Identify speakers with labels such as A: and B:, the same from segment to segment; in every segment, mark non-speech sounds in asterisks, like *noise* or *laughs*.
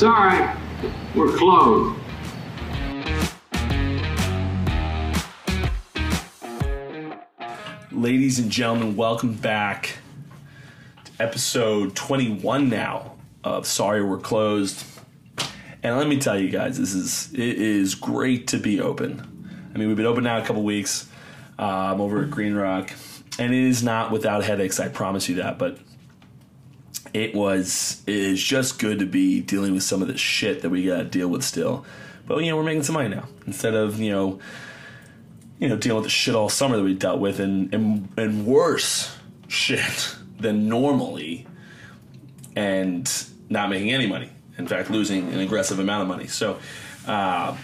A: Sorry, we're closed.
B: Ladies and gentlemen, welcome back to episode 21 now of Sorry We're Closed. And let me tell you guys, this is it is great to be open. I mean, we've been open now a couple weeks. I'm over at Green Rock, and it is not without headaches. I promise you that. But it was it is just good to be dealing with some of the shit that we got to deal with still. But you know, we're making some money now instead of you know you know, dealing with the shit all summer that we dealt with and, and, and worse *laughs* shit than normally and not making any money. In fact, losing an aggressive amount of money. So, uh,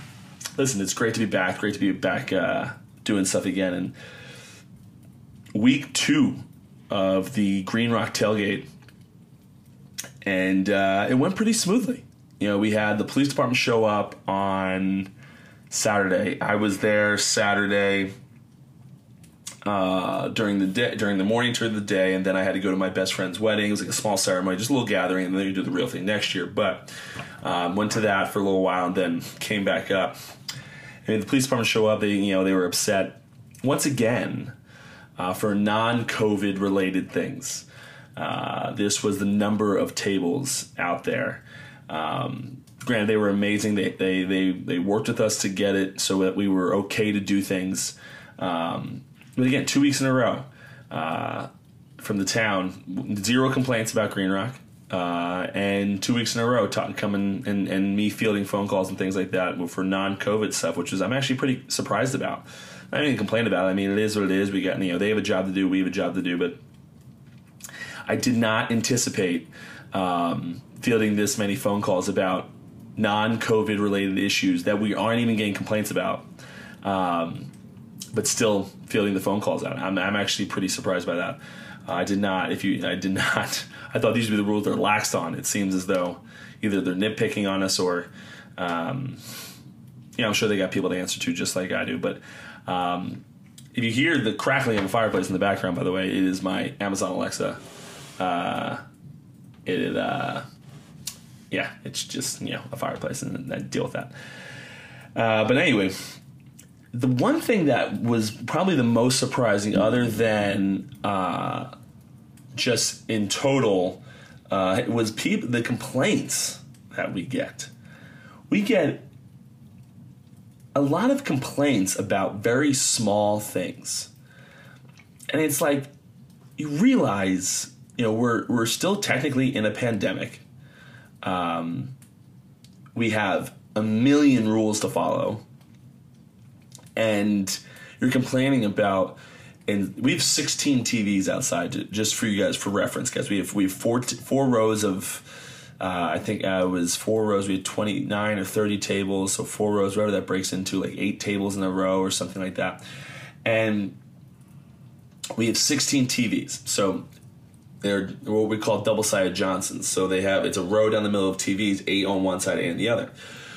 B: listen, it's great to be back. Great to be back uh, doing stuff again. And week two of the Green Rock tailgate, and uh, it went pretty smoothly. You know, we had the police department show up on Saturday. I was there Saturday uh, during the day, during the morning during the day, and then I had to go to my best friend's wedding. It was like a small ceremony, just a little gathering, and then you do the real thing next year. But um, went to that for a little while, and then came back up. And the police department show up. They, you know, they were upset once again uh, for non-COVID related things. Uh, this was the number of tables out there. Um, granted, they were amazing. They, they they they worked with us to get it so that we were okay to do things. Um, but again, two weeks in a row uh, from the town, zero complaints about Green Rock. Uh, and two weeks in a row, talk, coming and, and me fielding phone calls and things like that for non-COVID stuff, which is I'm actually pretty surprised about. I didn't complain about it. I mean, it is what it is. We got you know they have a job to do, we have a job to do, but I did not anticipate um, fielding this many phone calls about non-COVID related issues that we aren't even getting complaints about, um, but still fielding the phone calls out. I'm, I'm actually pretty surprised by that. Uh, I did not. If you, I did *laughs* not. I thought these would be the rules they're laxed on. It seems as though either they're nitpicking on us or, um, you know, I'm sure they got people to answer to just like I do. But um, if you hear the crackling of a fireplace in the background, by the way, it is my Amazon Alexa. Uh, it uh, yeah, it's just you know a fireplace and deal with that. Uh, but anyway, the one thing that was probably the most surprising, other than uh, just in total, uh, was people the complaints that we get. We get a lot of complaints about very small things, and it's like you realize you know we're we're still technically in a pandemic um, we have a million rules to follow, and you're complaining about. And we have 16 TVs outside, to, just for you guys for reference, guys. We have we have four t- four rows of. Uh, I think uh, it was four rows. We had 29 or 30 tables, so four rows, whatever that breaks into, like eight tables in a row or something like that. And we have 16 TVs. So they're what we call double sided Johnsons. So they have it's a row down the middle of TVs, eight on one side, on the other.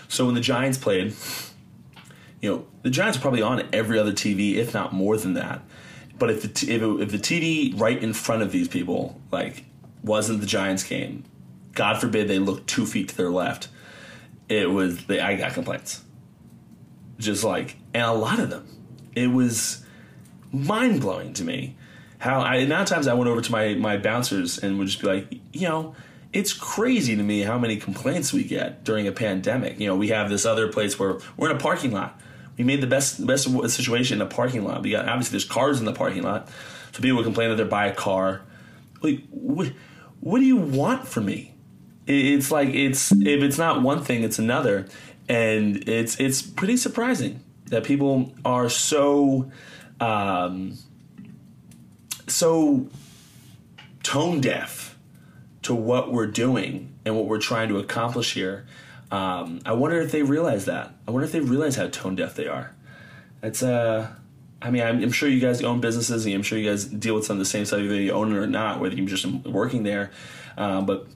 B: So when the Giants played, you know the Giants are probably on every other TV, if not more than that. But if the t- if, it, if the TV right in front of these people like wasn't the Giants game, God forbid they looked two feet to their left, it was they, I got complaints. Just like and a lot of them, it was mind blowing to me how I now times I went over to my my bouncers and would just be like, you know, it's crazy to me how many complaints we get during a pandemic. You know, we have this other place where we're in a parking lot. We made the best best situation in a parking lot. We got obviously there's cars in the parking lot, so people would complain that they're by a car. Like, what, what do you want from me? It's like it's if it's not one thing, it's another, and it's it's pretty surprising that people are so. Um, so tone deaf to what we're doing and what we're trying to accomplish here. Um, I wonder if they realize that. I wonder if they realize how tone deaf they are. It's uh, I mean, I'm, I'm, sure you guys own businesses, and I'm sure you guys deal with some of the same stuff, whether you own it or not, whether you're just working there. Um, but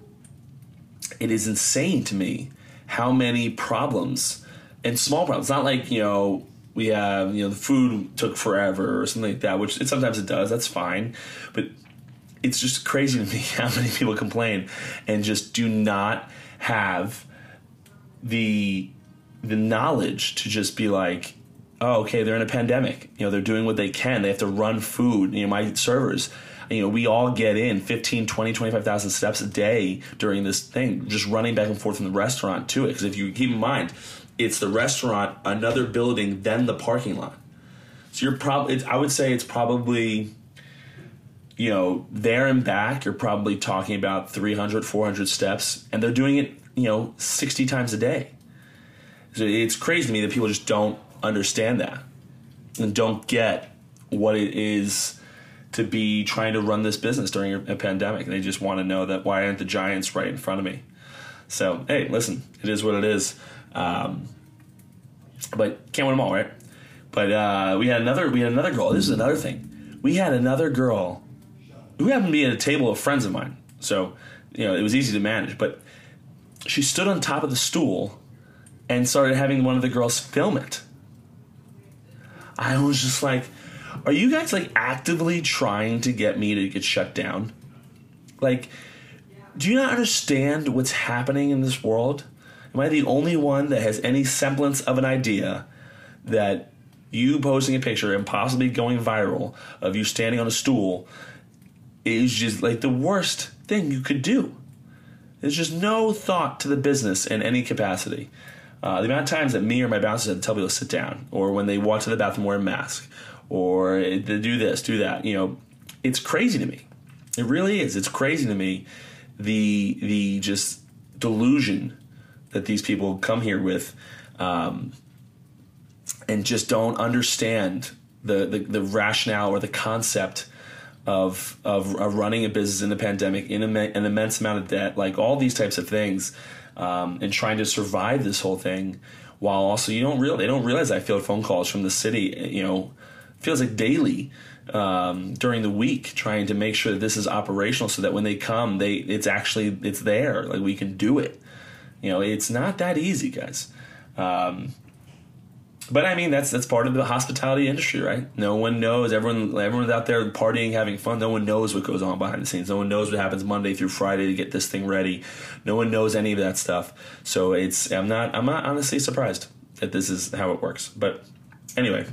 B: it is insane to me how many problems and small problems. Not like you know we have you know the food took forever or something like that which it, sometimes it does that's fine but it's just crazy to me *laughs* how many people complain and just do not have the the knowledge to just be like, oh, okay, they're in a pandemic. You know, they're doing what they can. They have to run food. You know, my servers, you know, we all get in 15, 20, 25,000 steps a day during this thing, just running back and forth from the restaurant to it. Because if you keep in mind, it's the restaurant, another building, then the parking lot. So you're probably, I would say it's probably, you know, there and back, you're probably talking about 300, 400 steps, and they're doing it, you know, 60 times a day. So it's crazy to me that people just don't understand that and don't get what it is to be trying to run this business during a pandemic. They just want to know that why aren't the giants right in front of me? So hey, listen, it is what it is. Um, but can't win them all, right? But uh, we had another we had another girl. This is another thing. We had another girl who happened to be at a table of friends of mine. So you know it was easy to manage. But she stood on top of the stool and started having one of the girls film it. I was just like, are you guys like actively trying to get me to get shut down? Like, do you not understand what's happening in this world? Am I the only one that has any semblance of an idea that you posting a picture and possibly going viral of you standing on a stool is just like the worst thing you could do? There's just no thought to the business in any capacity. Uh, the amount of times that me or my bouncers have to tell people to sit down, or when they walk to the bathroom wear a mask, or to do this, do that, you know, it's crazy to me. It really is. It's crazy to me the the just delusion that these people come here with, um, and just don't understand the, the the rationale or the concept of, of, of running a business in the pandemic in an immense amount of debt, like all these types of things um, and trying to survive this whole thing while also you don't real they don't realize I field phone calls from the city you know feels like daily um, during the week trying to make sure that this is operational so that when they come they it's actually it's there like we can do it you know it's not that easy guys um, but I mean that's that's part of the hospitality industry, right? No one knows. Everyone everyone's out there partying, having fun. No one knows what goes on behind the scenes. No one knows what happens Monday through Friday to get this thing ready. No one knows any of that stuff. So it's I'm not I'm not honestly surprised that this is how it works. But anyway,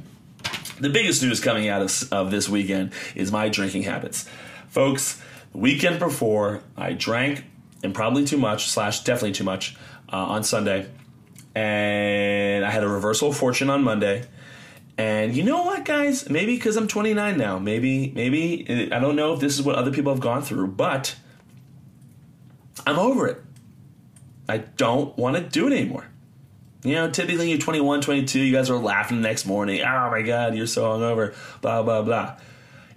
B: the biggest news coming out of, of this weekend is my drinking habits, folks. The weekend before, I drank and probably too much slash definitely too much uh, on Sunday and I had a reversal of fortune on Monday. And you know what, guys? Maybe because I'm 29 now. Maybe, maybe I don't know if this is what other people have gone through, but I'm over it. I don't want to do it anymore. You know, typically you're 21, 22, you guys are laughing the next morning. Oh my God, you're so hungover, blah, blah, blah.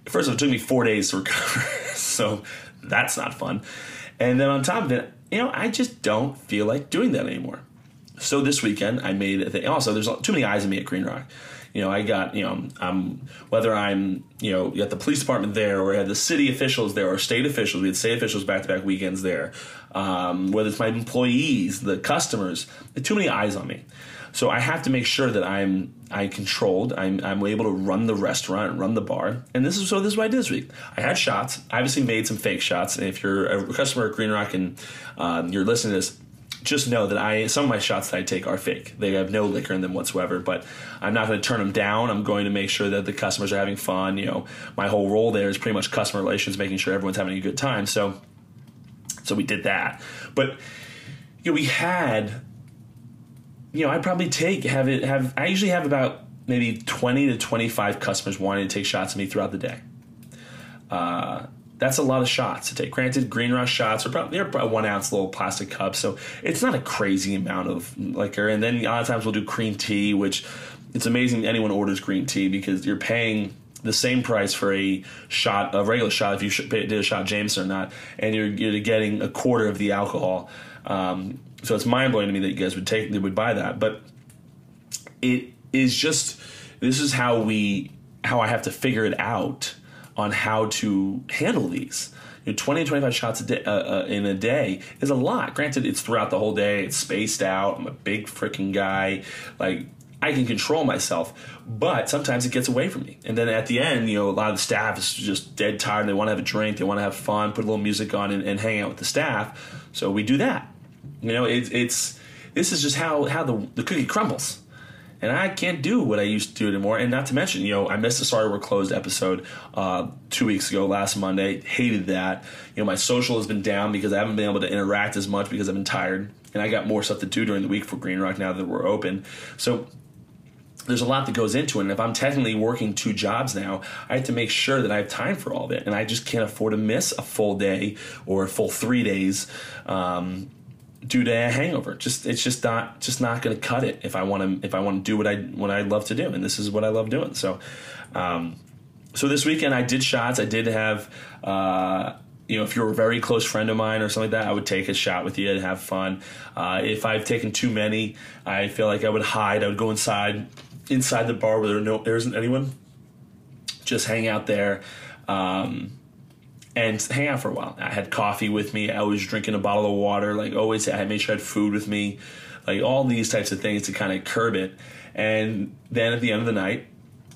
B: First of all, it took me four days to *laughs* recover, so that's not fun. And then on top of it, you know, I just don't feel like doing that anymore. So this weekend I made a thing. Also, there's too many eyes on me at Green Rock. You know, I got you know, I'm whether I'm you know at the police department there, or had the city officials there, or state officials. We had state officials back to back weekends there. Um, whether it's my employees, the customers, too many eyes on me. So I have to make sure that I'm I controlled. I'm I'm able to run the restaurant, run the bar, and this is so. This is what I did this week. I had shots. I obviously made some fake shots. And if you're a customer at Green Rock and um, you're listening to this, just know that I some of my shots that I take are fake. They have no liquor in them whatsoever. But I'm not going to turn them down. I'm going to make sure that the customers are having fun. You know, my whole role there is pretty much customer relations, making sure everyone's having a good time. So, so we did that. But you know, we had, you know, I probably take have it have. I usually have about maybe 20 to 25 customers wanting to take shots of me throughout the day. Uh, that's a lot of shots to take. Granted, Green Rock shots are probably they're a one ounce little plastic cup, so it's not a crazy amount of liquor. And then a lot of times we'll do green tea, which it's amazing anyone orders green tea because you're paying the same price for a shot, a regular shot, if you did a shot Jameson or not, and you're, you're getting a quarter of the alcohol. Um, so it's mind blowing to me that you guys would take, they would buy that. But it is just this is how we, how I have to figure it out on how to handle these. You know, 20 to 25 shots a day, uh, uh, in a day is a lot. Granted, it's throughout the whole day, it's spaced out. I'm a big freaking guy. Like, I can control myself, but sometimes it gets away from me. And then at the end, you know, a lot of the staff is just dead tired. They want to have a drink, they want to have fun, put a little music on, and, and hang out with the staff. So we do that. You know, it, it's this is just how how the the cookie crumbles. And I can't do what I used to do anymore. And not to mention, you know, I missed the Sorry We're Closed episode uh, two weeks ago, last Monday. Hated that. You know, my social has been down because I haven't been able to interact as much because I've been tired. And I got more stuff to do during the week for Green Rock now that we're open. So there's a lot that goes into it. And if I'm technically working two jobs now, I have to make sure that I have time for all of it. And I just can't afford to miss a full day or a full three days um, due to a hangover. Just it's just not just not going to cut it if I want to if I want to do what I what I love to do. And this is what I love doing. So. Um, so this weekend I did shots. I did have, uh, you know, if you're a very close friend of mine or something like that, I would take a shot with you and have fun. Uh, if I've taken too many, I feel like I would hide. I would go inside, inside the bar where there, no, there isn't anyone. Just hang out there. Um, and hang out for a while. I had coffee with me. I was drinking a bottle of water. Like always, I made sure I had food with me. Like all these types of things to kind of curb it. And then at the end of the night,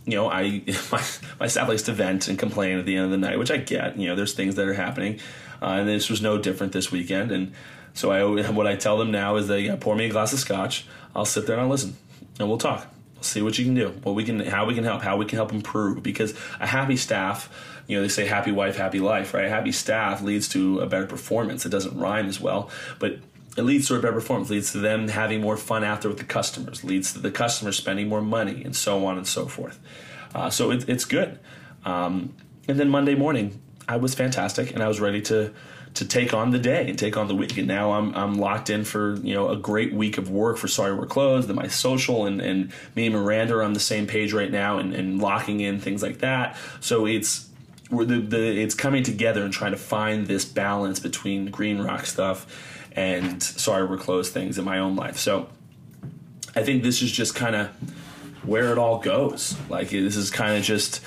B: you know, I *laughs* my, my staff likes to vent and complain at the end of the night, which I get. You know, there's things that are happening, uh, and this was no different this weekend. And so I what I tell them now is they yeah, pour me a glass of scotch. I'll sit there and I'll listen, and we'll talk. See what you can do, what we can, how we can help, how we can help improve. Because a happy staff, you know, they say happy wife, happy life, right? A happy staff leads to a better performance. It doesn't rhyme as well, but it leads to a better performance, leads to them having more fun there with the customers, leads to the customers spending more money, and so on and so forth. Uh, so it, it's good. Um, and then Monday morning, I was fantastic, and I was ready to to take on the day and take on the week. And now I'm I'm locked in for you know a great week of work for Sorry We're Closed, and my social, and, and me and Miranda are on the same page right now, and, and locking in things like that. So it's we're the, the it's coming together and trying to find this balance between Green Rock stuff and Sorry We're Closed things in my own life. So I think this is just kind of where it all goes. Like this is kind of just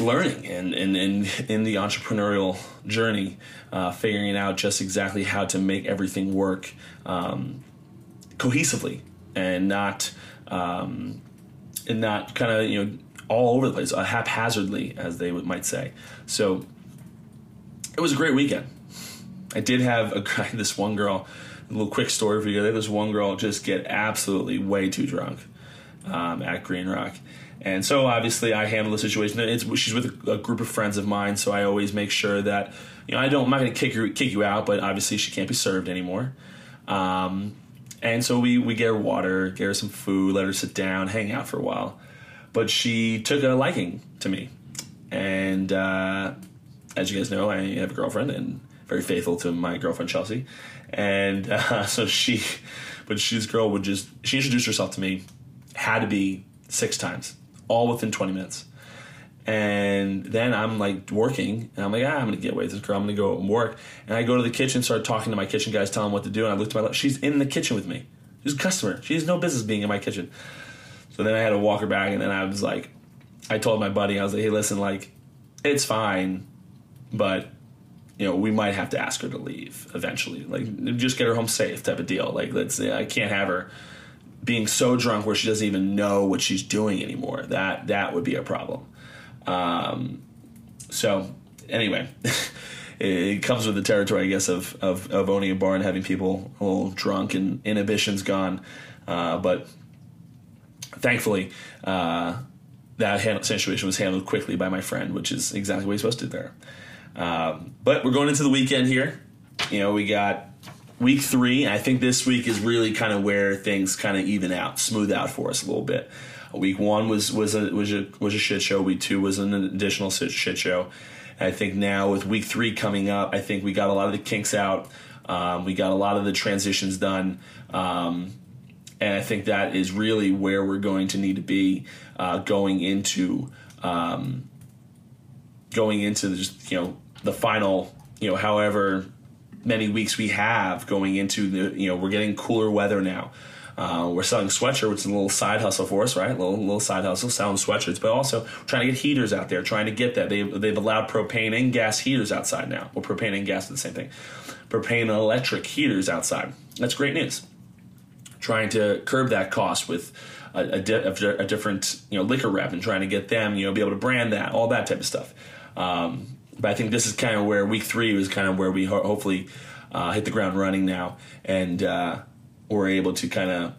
B: learning and in in in the entrepreneurial journey, uh, figuring out just exactly how to make everything work um, cohesively and not um, and not kind of you know all over the place, uh, haphazardly, as they might say. So it was a great weekend. I did have a *laughs* this one girl. A little quick story for you. There this one girl just get absolutely way too drunk um, at Green Rock. And so obviously I handle the situation. It's, she's with a, a, group of friends of mine, so I always make sure that you know I don't. I'm not going to kick you kick you out, but obviously she can't be served anymore. Um, and so we we get her water, get her some food, let her sit down, hang out for a while. But she took a liking to me, and uh, as you guys know, I have a girlfriend and very faithful to my girlfriend Chelsea, and *laughs* uh, so she, but she's girl would just she introduced herself to me, had to be six times all within 20 minutes. And then I'm like working, and I'm like, ah, I'm gonna get away with this girl. I'm gonna go and work. And I go to the kitchen, start talking to my kitchen guys, telling them what to do. And I look to my left, she's in the kitchen with me. She's a customer. She has no business being in my kitchen. So then I had to walk her back, and then I was like, I told my buddy, I was like, hey, listen, like, it's fine, but you know, we might have to ask her to leave eventually. Like, just get her home safe, type of deal. Like, let's, I can't have her being so drunk where she doesn't even know what she's doing anymore. That that would be a problem. Um, so anyway, *laughs* it, comes with the territory, I guess, of, of, of owning a bar and having people a little drunk and inhibitions gone. Uh, but thankfully, uh, that situation was handled quickly by my friend, which is exactly what he's supposed to do there. Um, but we're going into the weekend here. You know, we got week three, I think this week is really kind of where things kind of even out, smooth out for us a little bit. Week one was was a was a was a shit show. Week two was an additional shit show. And I think now with week three coming up, I think we got a lot of the kinks out. Um, we got a lot of the transitions done. Um, and I think that is really where we're going to need to be uh, going into um, going into just you know the final you know however many weeks we have going into the you know we're getting cooler weather now. Uh, we're selling sweatshirts, which is a little side hustle for us, right? A little, little side hustle, selling sweatshirts, but also trying to get heaters out there, trying to get that. They've, they've allowed propane and gas heaters outside now. Well, propane and gas are the same thing. Propane and electric heaters outside. That's great news. Trying to curb that cost with a, a, di- a different you know liquor rep and trying to get them you know be able to brand that, all that type of stuff. Um, but I think this is kind of where week three was kind of where we ho- hopefully uh, hit the ground running now and uh, we're able to kind of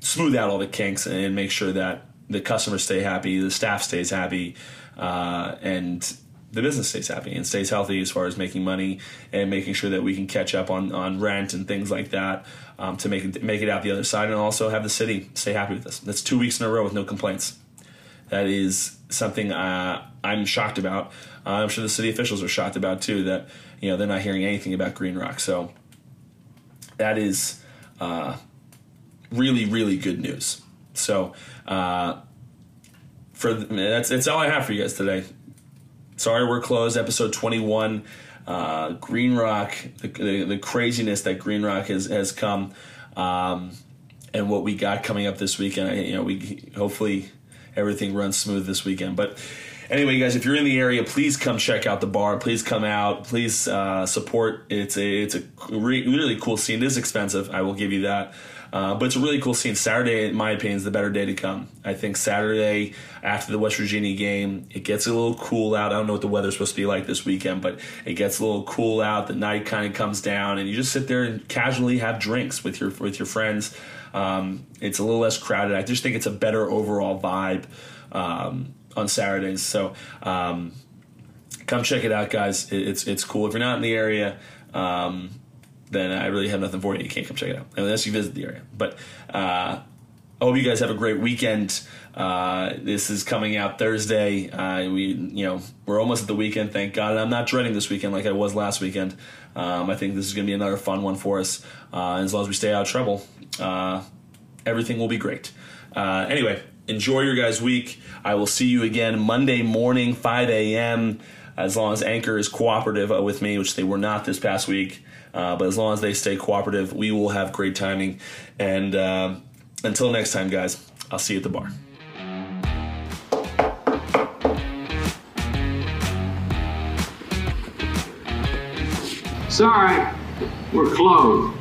B: smooth out all the kinks and make sure that the customers stay happy, the staff stays happy, uh, and the business stays happy and stays healthy as far as making money and making sure that we can catch up on, on rent and things like that um, to make it make it out the other side and also have the city stay happy with us. That's two weeks in a row with no complaints. That is something uh, I'm shocked about. Uh, I'm sure the city officials are shocked about too. That you know they're not hearing anything about Green Rock. So that is uh, really really good news. So uh, for that's that's all I have for you guys today. Sorry, we're closed. Episode 21. Uh, Green Rock, the, the, the, craziness that Green Rock has has come, um, and what we got coming up this weekend. You know, we hopefully everything runs smooth this weekend. But anyway, guys, if you're in the area, please come check out the bar. Please come out. Please uh, support. It's a it's a re- really cool scene. It is expensive. I will give you that. Uh, but it's a really cool scene. Saturday, in my opinion, is the better day to come. I think Saturday after the West Virginia game, it gets a little cool out. I don't know what the weather's supposed to be like this weekend, but it gets a little cool out. The night kind of comes down, and you just sit there and casually have drinks with your with your friends. Um, it's a little less crowded. I just think it's a better overall vibe um, on Saturdays. So um, come check it out, guys. It, it's it's cool. If you're not in the area. Um, then I really have nothing for you. You can't come check it out unless you visit the area. But uh, I hope you guys have a great weekend. Uh, this is coming out Thursday. Uh, we, you know, we're almost at the weekend. Thank God. And I'm not dreading this weekend like I was last weekend. Um, I think this is going to be another fun one for us. Uh, as long as we stay out of trouble, uh, everything will be great. Uh, anyway, enjoy your guys' week. I will see you again Monday morning, 5 a.m. As long as Anchor is cooperative with me, which they were not this past week. Uh, but as long as they stay cooperative, we will have great timing. And uh, until next time, guys, I'll see you at the bar.
A: Sorry, we're closed.